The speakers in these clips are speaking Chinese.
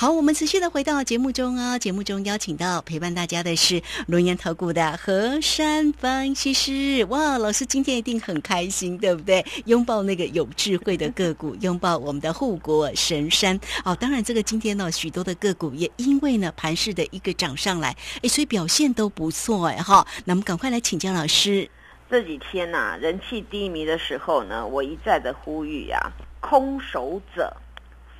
好，我们持续的回到节目中啊，节目中邀请到陪伴大家的是龙岩投顾的何山分析师。哇，老师今天一定很开心，对不对？拥抱那个有智慧的个股，拥抱我们的护国神山。哦，当然这个今天呢，许多的个股也因为呢盘势的一个涨上来，哎，所以表现都不错哎哈。那我们赶快来请教老师。这几天呐，人气低迷的时候呢，我一再的呼吁呀，空手者、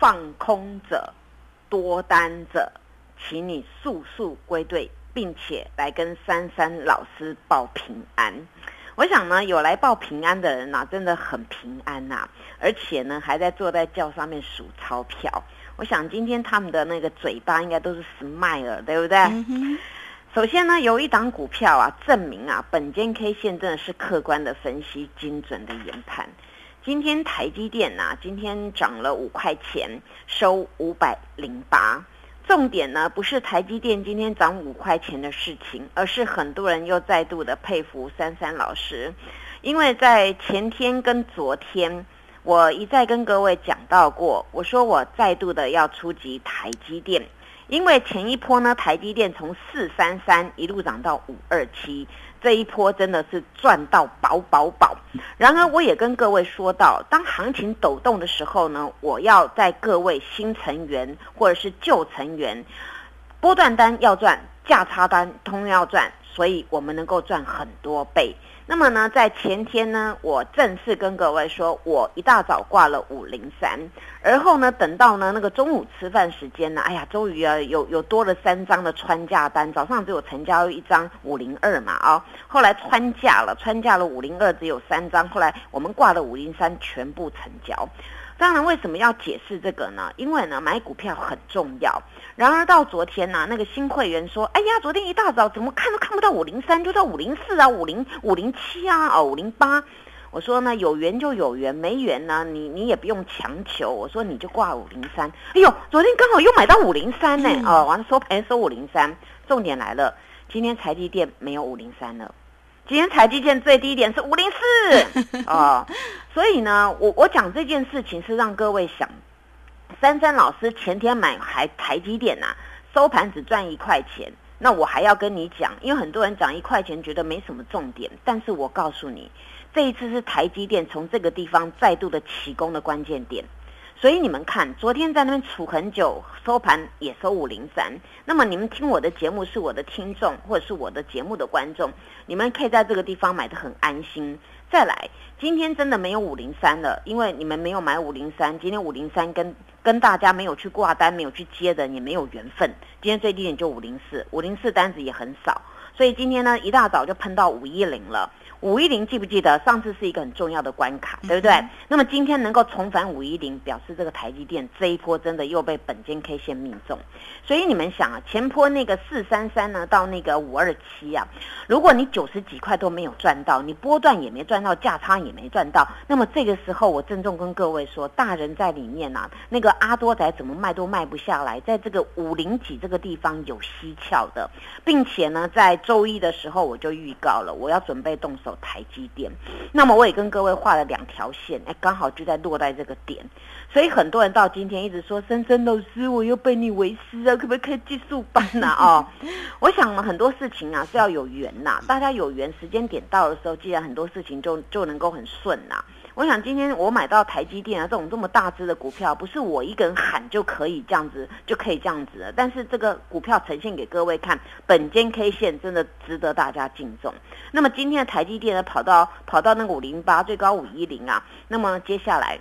放空者。多单者，请你速速归队，并且来跟珊珊老师报平安。我想呢，有来报平安的人呐，真的很平安呐，而且呢，还在坐在轿上面数钞票。我想今天他们的那个嘴巴应该都是 smile，对不对？首先呢，有一档股票啊，证明啊，本间 K 线真的是客观的分析，精准的研判。今天台积电呐，今天涨了五块钱，收五百零八。重点呢不是台积电今天涨五块钱的事情，而是很多人又再度的佩服珊珊老师，因为在前天跟昨天，我一再跟各位讲到过，我说我再度的要出击台积电，因为前一波呢，台积电从四三三一路涨到五二七。这一波真的是赚到饱饱饱。然而，我也跟各位说到，当行情抖动的时候呢，我要在各位新成员或者是旧成员，波段单要赚，价差单通要赚，所以我们能够赚很多倍。那么呢，在前天呢，我正式跟各位说，我一大早挂了五零三，而后呢，等到呢那个中午吃饭时间呢，哎呀，终于啊有有多了三张的穿价单，早上只有成交一张五零二嘛啊，后来穿价了，穿价了五零二只有三张，后来我们挂了五零三全部成交。当然，为什么要解释这个呢？因为呢，买股票很重要。然而到昨天呢，那个新会员说：“哎呀，昨天一大早怎么看都看不到五零三，就到五零四啊，五零五零七啊，哦五零八。”我说呢，有缘就有缘，没缘呢，你你也不用强求。我说你就挂五零三。哎呦，昨天刚好又买到五零三呢，哦，完了收盘收五零三。重点来了，今天财积电没有五零三了。今天台积电最低点是五零四 哦，所以呢，我我讲这件事情是让各位想，珊珊老师前天买台台积电呐，收盘只赚一块钱，那我还要跟你讲，因为很多人涨一块钱觉得没什么重点，但是我告诉你，这一次是台积电从这个地方再度的起攻的关键点。所以你们看，昨天在那边储很久，收盘也收五零三。那么你们听我的节目是我的听众，或者是我的节目的观众，你们可以在这个地方买的很安心。再来，今天真的没有五零三了，因为你们没有买五零三，今天五零三跟跟大家没有去挂单，没有去接的，也没有缘分。今天最低点就五零四，五零四单子也很少，所以今天呢一大早就喷到五一零了。五一零记不记得上次是一个很重要的关卡，对不对？那么今天能够重返五一零，表示这个台积电这一波真的又被本间 K 线命中。所以你们想啊，前坡那个四三三呢，到那个五二七啊，如果你九十几块都没有赚到，你波段也没赚到，价差也没赚到，那么这个时候我郑重跟各位说，大人在里面啊，那个阿多仔怎么卖都卖不下来，在这个五零几这个地方有蹊跷的，并且呢，在周一的时候我就预告了，我要准备动。走台积电，那么我也跟各位画了两条线，哎，刚好就在落在这个点，所以很多人到今天一直说：“深深老师，我又被你为师啊，可不可以开技术班呐？”哦，我想呢，很多事情啊是要有缘呐，大家有缘，时间点到的时候，既然很多事情就就能够很顺呐。我想今天我买到台积电啊这种这么大只的股票，不是我一个人喊就可以这样子就可以这样子的。但是这个股票呈现给各位看，本间 K 线真的值得大家敬重。那么今天的台积电呢，跑到跑到那个五零八，最高五一零啊。那么接下来。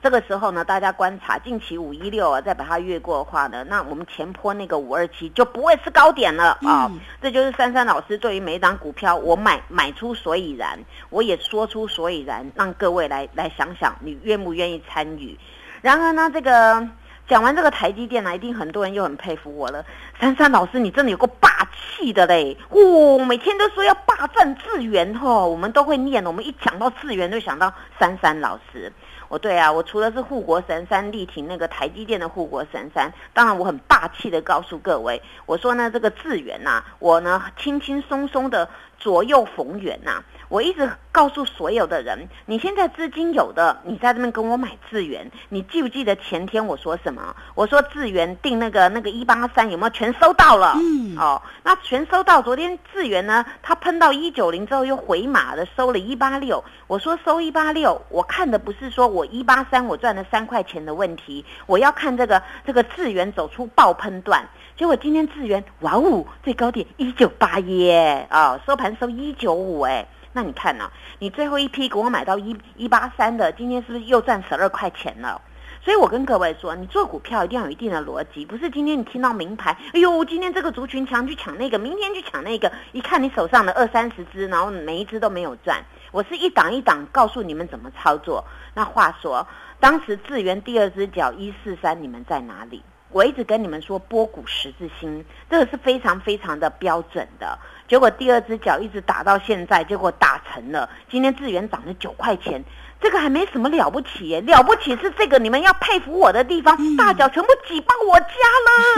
这个时候呢，大家观察近期五一六啊，再把它越过的话呢，那我们前坡那个五二七就不会是高点了啊。这就是珊珊老师对于每一档股票，我买买出所以然，我也说出所以然，让各位来来想想，你愿不愿意参与？然而呢，这个讲完这个台积电呢，一定很多人又很佩服我了。珊珊老师，你真的有个霸气的嘞！哦，每天都说要霸占资源哦，我们都会念，我们一讲到资源，就想到珊珊老师。哦，对啊，我除了是护国神山力挺那个台积电的护国神山，当然我很霸气的告诉各位，我说呢这个智源呐，我呢轻轻松松的左右逢源呐，我一直告诉所有的人，你现在资金有的，你在这边跟我买智源，你记不记得前天我说什么？我说智源定那个那个一八三有没有全收到了？嗯，哦，那全收到。昨天智源呢，它喷到一九零之后又回马的收了一八六。我说收一八六，我看的不是说我一八三我赚了三块钱的问题，我要看这个这个智源走出爆喷段。结果今天智源哇哦，最高点一九八耶啊，收盘收一九五哎。那你看呢？你最后一批给我买到一一八三的，今天是不是又赚十二块钱了？所以我跟各位说，你做股票一定要有一定的逻辑，不是今天你听到名牌，哎呦，今天这个族群强去抢那个，明天去抢那个，一看你手上的二三十只，然后每一只都没有赚。我是一档一档告诉你们怎么操作。那话说，当时智源第二只脚一四三，你们在哪里？我一直跟你们说波谷十字星，这个是非常非常的标准的。结果第二只脚一直打到现在，结果打成了。今天智源涨了九块钱，这个还没什么了不起耶，了不起是这个你们要佩服我的地方，大脚全部挤爆我家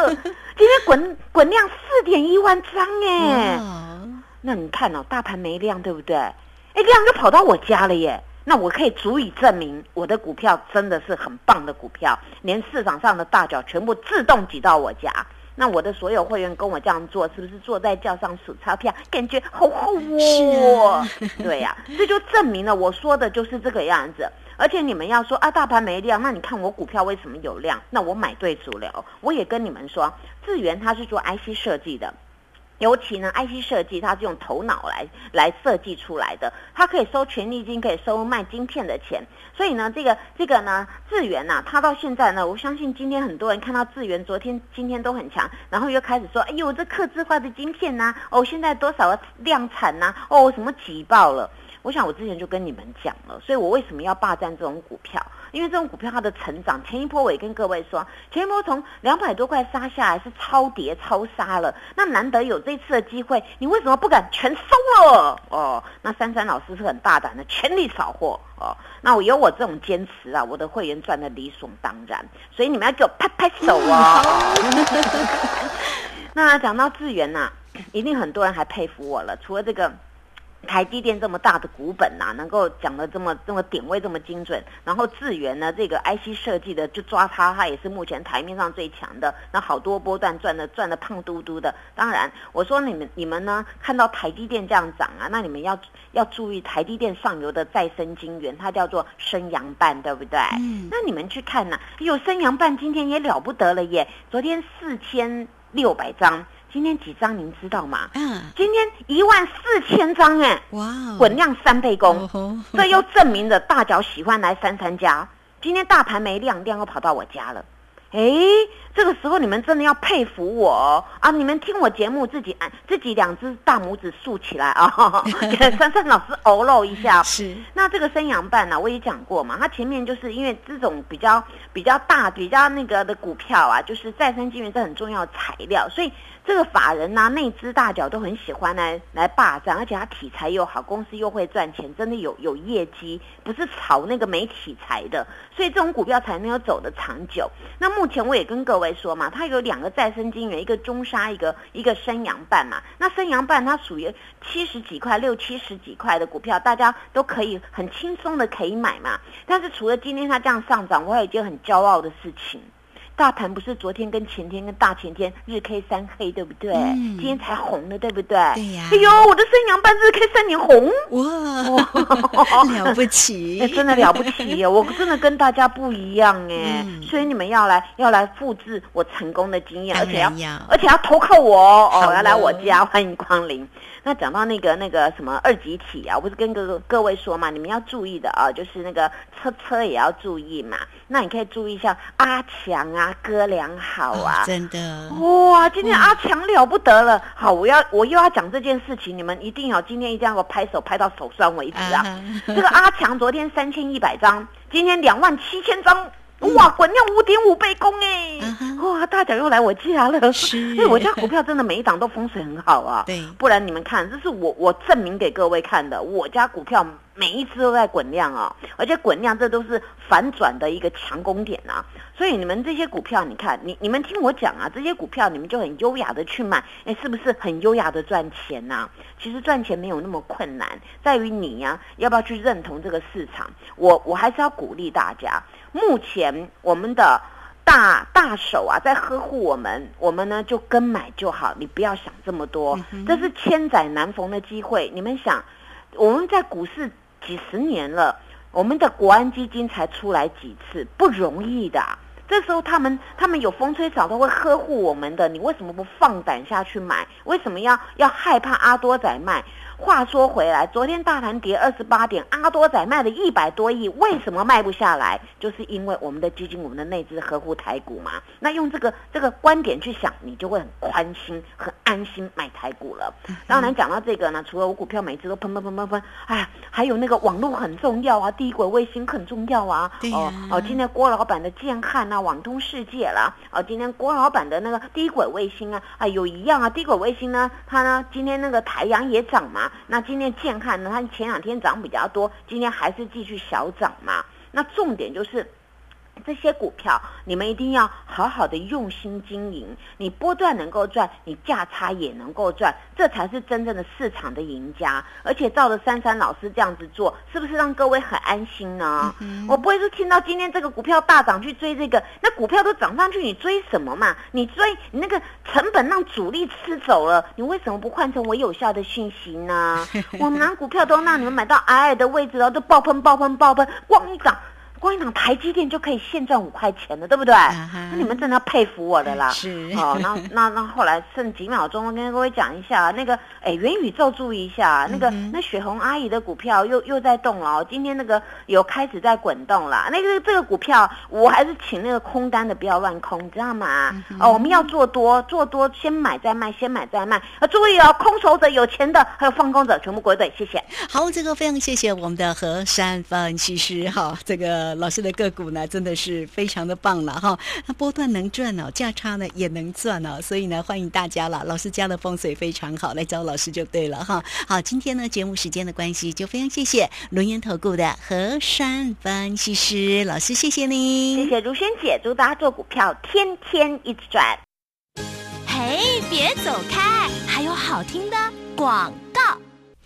了。今天滚滚量四点一万张哎，那你看哦，大盘没量对不对？哎，量就跑到我家了耶。那我可以足以证明我的股票真的是很棒的股票，连市场上的大脚全部自动挤到我家。那我的所有会员跟我这样做，是不是坐在轿上数钞票，感觉 好好哦？对呀，这就证明了我说的就是这个样子。而且你们要说啊，大盘没量，那你看我股票为什么有量？那我买对主流。我也跟你们说，智源它是做 IC 设计的。尤其呢，IC 设计它是用头脑来来设计出来的，它可以收权利金，可以收卖晶片的钱。所以呢，这个这个呢，智源呐，它到现在呢，我相信今天很多人看到智源，昨天今天都很强，然后又开始说，哎呦，这刻字化的晶片呐，哦，现在多少量产呐，哦，什么挤爆了。我想我之前就跟你们讲了，所以我为什么要霸占这种股票？因为这种股票它的成长，前一波我也跟各位说，前一波从两百多块杀下来是超跌超杀了，那难得有这次的机会，你为什么不敢全收了？哦，那珊珊老师是很大胆的，全力扫货哦。那我有我这种坚持啊，我的会员赚的理所当然，所以你们要给我拍拍手啊！那讲到智源呐，一定很多人还佩服我了，除了这个。台积电这么大的股本呐，能够讲的这么这么点位这么精准，然后智源呢，这个 IC 设计的就抓它，它也是目前台面上最强的。那好多波段赚的赚的胖嘟嘟的。当然，我说你们你们呢，看到台积电这样涨啊，那你们要要注意台积电上游的再生晶圆，它叫做升阳半，对不对？嗯。那你们去看呐，有升阳半今天也了不得了耶，昨天四千六百张。今天几张您知道吗？嗯，今天一万四千张哎，哇，滚量三倍工，这又证明了大脚喜欢来三三家。今天大盘没量，量又跑到我家了。哎，这个时候你们真的要佩服我啊！你们听我节目，自己按自己两只大拇指竖起来啊！珊珊老师偶露一下。是。那这个生阳半呢，我也讲过嘛，它前面就是因为这种比较比较大、比较那个的股票啊，就是再生资源是很重要的材料，所以。这个法人呐，内资大脚都很喜欢来来霸占，而且它体材又好，公司又会赚钱，真的有有业绩，不是炒那个没体材的，所以这种股票才能有走的长久。那目前我也跟各位说嘛，它有两个再生金源，一个中沙，一个一个升阳半嘛。那升阳半它属于七十几块、六七十几块的股票，大家都可以很轻松的可以买嘛。但是除了今天它这样上涨，我有一件很骄傲的事情。大盘不是昨天跟前天跟大前天日 K 三黑对不对？今天才红的对不对？对呀。哎呦，我的生阳半日 K 三年红哇，了不起！哎，真的了不起！我真的跟大家不一样哎，所以你们要来要来复制我成功的经验，而且要而且要投靠我哦，要来我家欢迎光临。那讲到那个那个什么二级体啊，我不是跟各各位说嘛，你们要注意的啊，就是那个车车也要注意嘛。那你可以注意一下阿强啊，哥俩好啊，真的哇，今天阿强了不得了。好，我要我又要讲这件事情，你们一定要今天一定要给我拍手拍到手酸为止啊。这个阿强昨天三千一百张，今天两万七千张。哇，滚量五点五倍攻哎！哇，哇，大奖又来我家了，是，因为我家股票真的每一档都风水很好啊。对，不然你们看，这是我我证明给各位看的，我家股票每一只都在滚量啊，而且滚量这都是反转的一个强攻点啊。所以你们这些股票，你看，你你们听我讲啊，这些股票你们就很优雅的去买，哎，是不是很优雅的赚钱呐？其实赚钱没有那么困难，在于你呀，要不要去认同这个市场？我我还是要鼓励大家，目前我们的大大手啊，在呵护我们，我们呢就跟买就好，你不要想这么多，这是千载难逢的机会。你们想，我们在股市几十年了。我们的国安基金才出来几次，不容易的。这时候他们他们有风吹草动会呵护我们的，你为什么不放胆下去买？为什么要要害怕阿多仔卖？话说回来，昨天大盘跌二十八点，阿多仔卖了一百多亿，为什么卖不下来？就是因为我们的基金、我们的内资合乎台股嘛。那用这个这个观点去想，你就会很宽心、很安心买台股了。当然讲到这个呢，除了我股票每次都喷喷喷喷喷，哎，还有那个网络很重要啊，低轨卫星很重要啊。哦哦，今天郭老板的建汉啊，网通世界啦。哦，今天郭老板的那个低轨卫星啊，啊有一样啊，低轨卫星呢，它呢今天那个台阳也涨嘛。那今天健汉呢？它前两天涨比较多，今天还是继续小涨嘛。那重点就是。这些股票，你们一定要好好的用心经营。你波段能够赚，你价差也能够赚，这才是真正的市场的赢家。而且照着珊珊老师这样子做，是不是让各位很安心呢？我不会说听到今天这个股票大涨去追这个，那股票都涨上去，你追什么嘛？你追你那个成本让主力吃走了，你为什么不换成我有效的讯息呢？我们拿股票都让你们买到矮矮的位置然后，都爆喷爆喷爆喷，光一涨。光一档台积电就可以现赚五块钱了，对不对？那你们真的要佩服我的啦。是。好，那那那后来剩几秒钟，跟各位讲一下那个，哎，元宇宙注意一下，那个那雪红阿姨的股票又又在动了，今天那个有开始在滚动了。那个这个股票，我还是请那个空单的不要乱空，你知道吗？哦，我们要做多，做多先买再卖，先买再卖。啊，注意哦，空手者、有钱的还有放空者全部归队，谢谢。好，这个非常谢谢我们的何山分析师哈，这个。老师的个股呢，真的是非常的棒了哈。那波段能赚哦，价差呢也能赚哦，所以呢，欢迎大家了。老师家的风水非常好，来找老师就对了哈。好，今天呢节目时间的关系，就非常谢谢轮研投顾的何山分析师老师，谢谢你，谢谢如萱姐，祝大家做股票天天一直赚。嘿，别走开，还有好听的广告。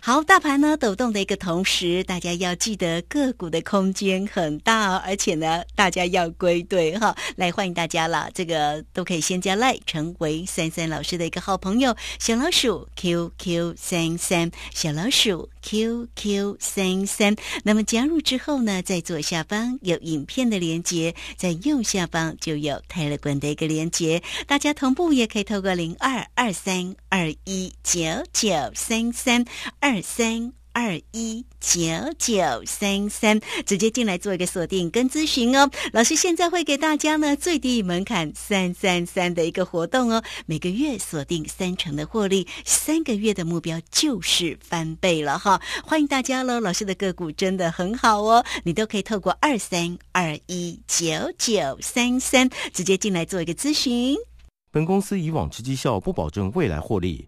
好，大盘呢抖动的一个同时，大家要记得个股的空间很大，而且呢，大家要归队哈。来欢迎大家了，这个都可以先加赖，成为三三老师的一个好朋友。小老鼠 QQ 三三，小老鼠 QQ 三三。那么加入之后呢，在左下方有影片的连接，在右下方就有泰勒管的一个连接，大家同步也可以透过零二二三二一九九三三二。三二一九九三三，直接进来做一个锁定跟咨询哦。老师现在会给大家呢最低门槛三三三的一个活动哦，每个月锁定三成的获利，三个月的目标就是翻倍了哈。欢迎大家喽！老师的个股真的很好哦，你都可以透过二三二一九九三三直接进来做一个咨询。本公司以往之绩效不保证未来获利。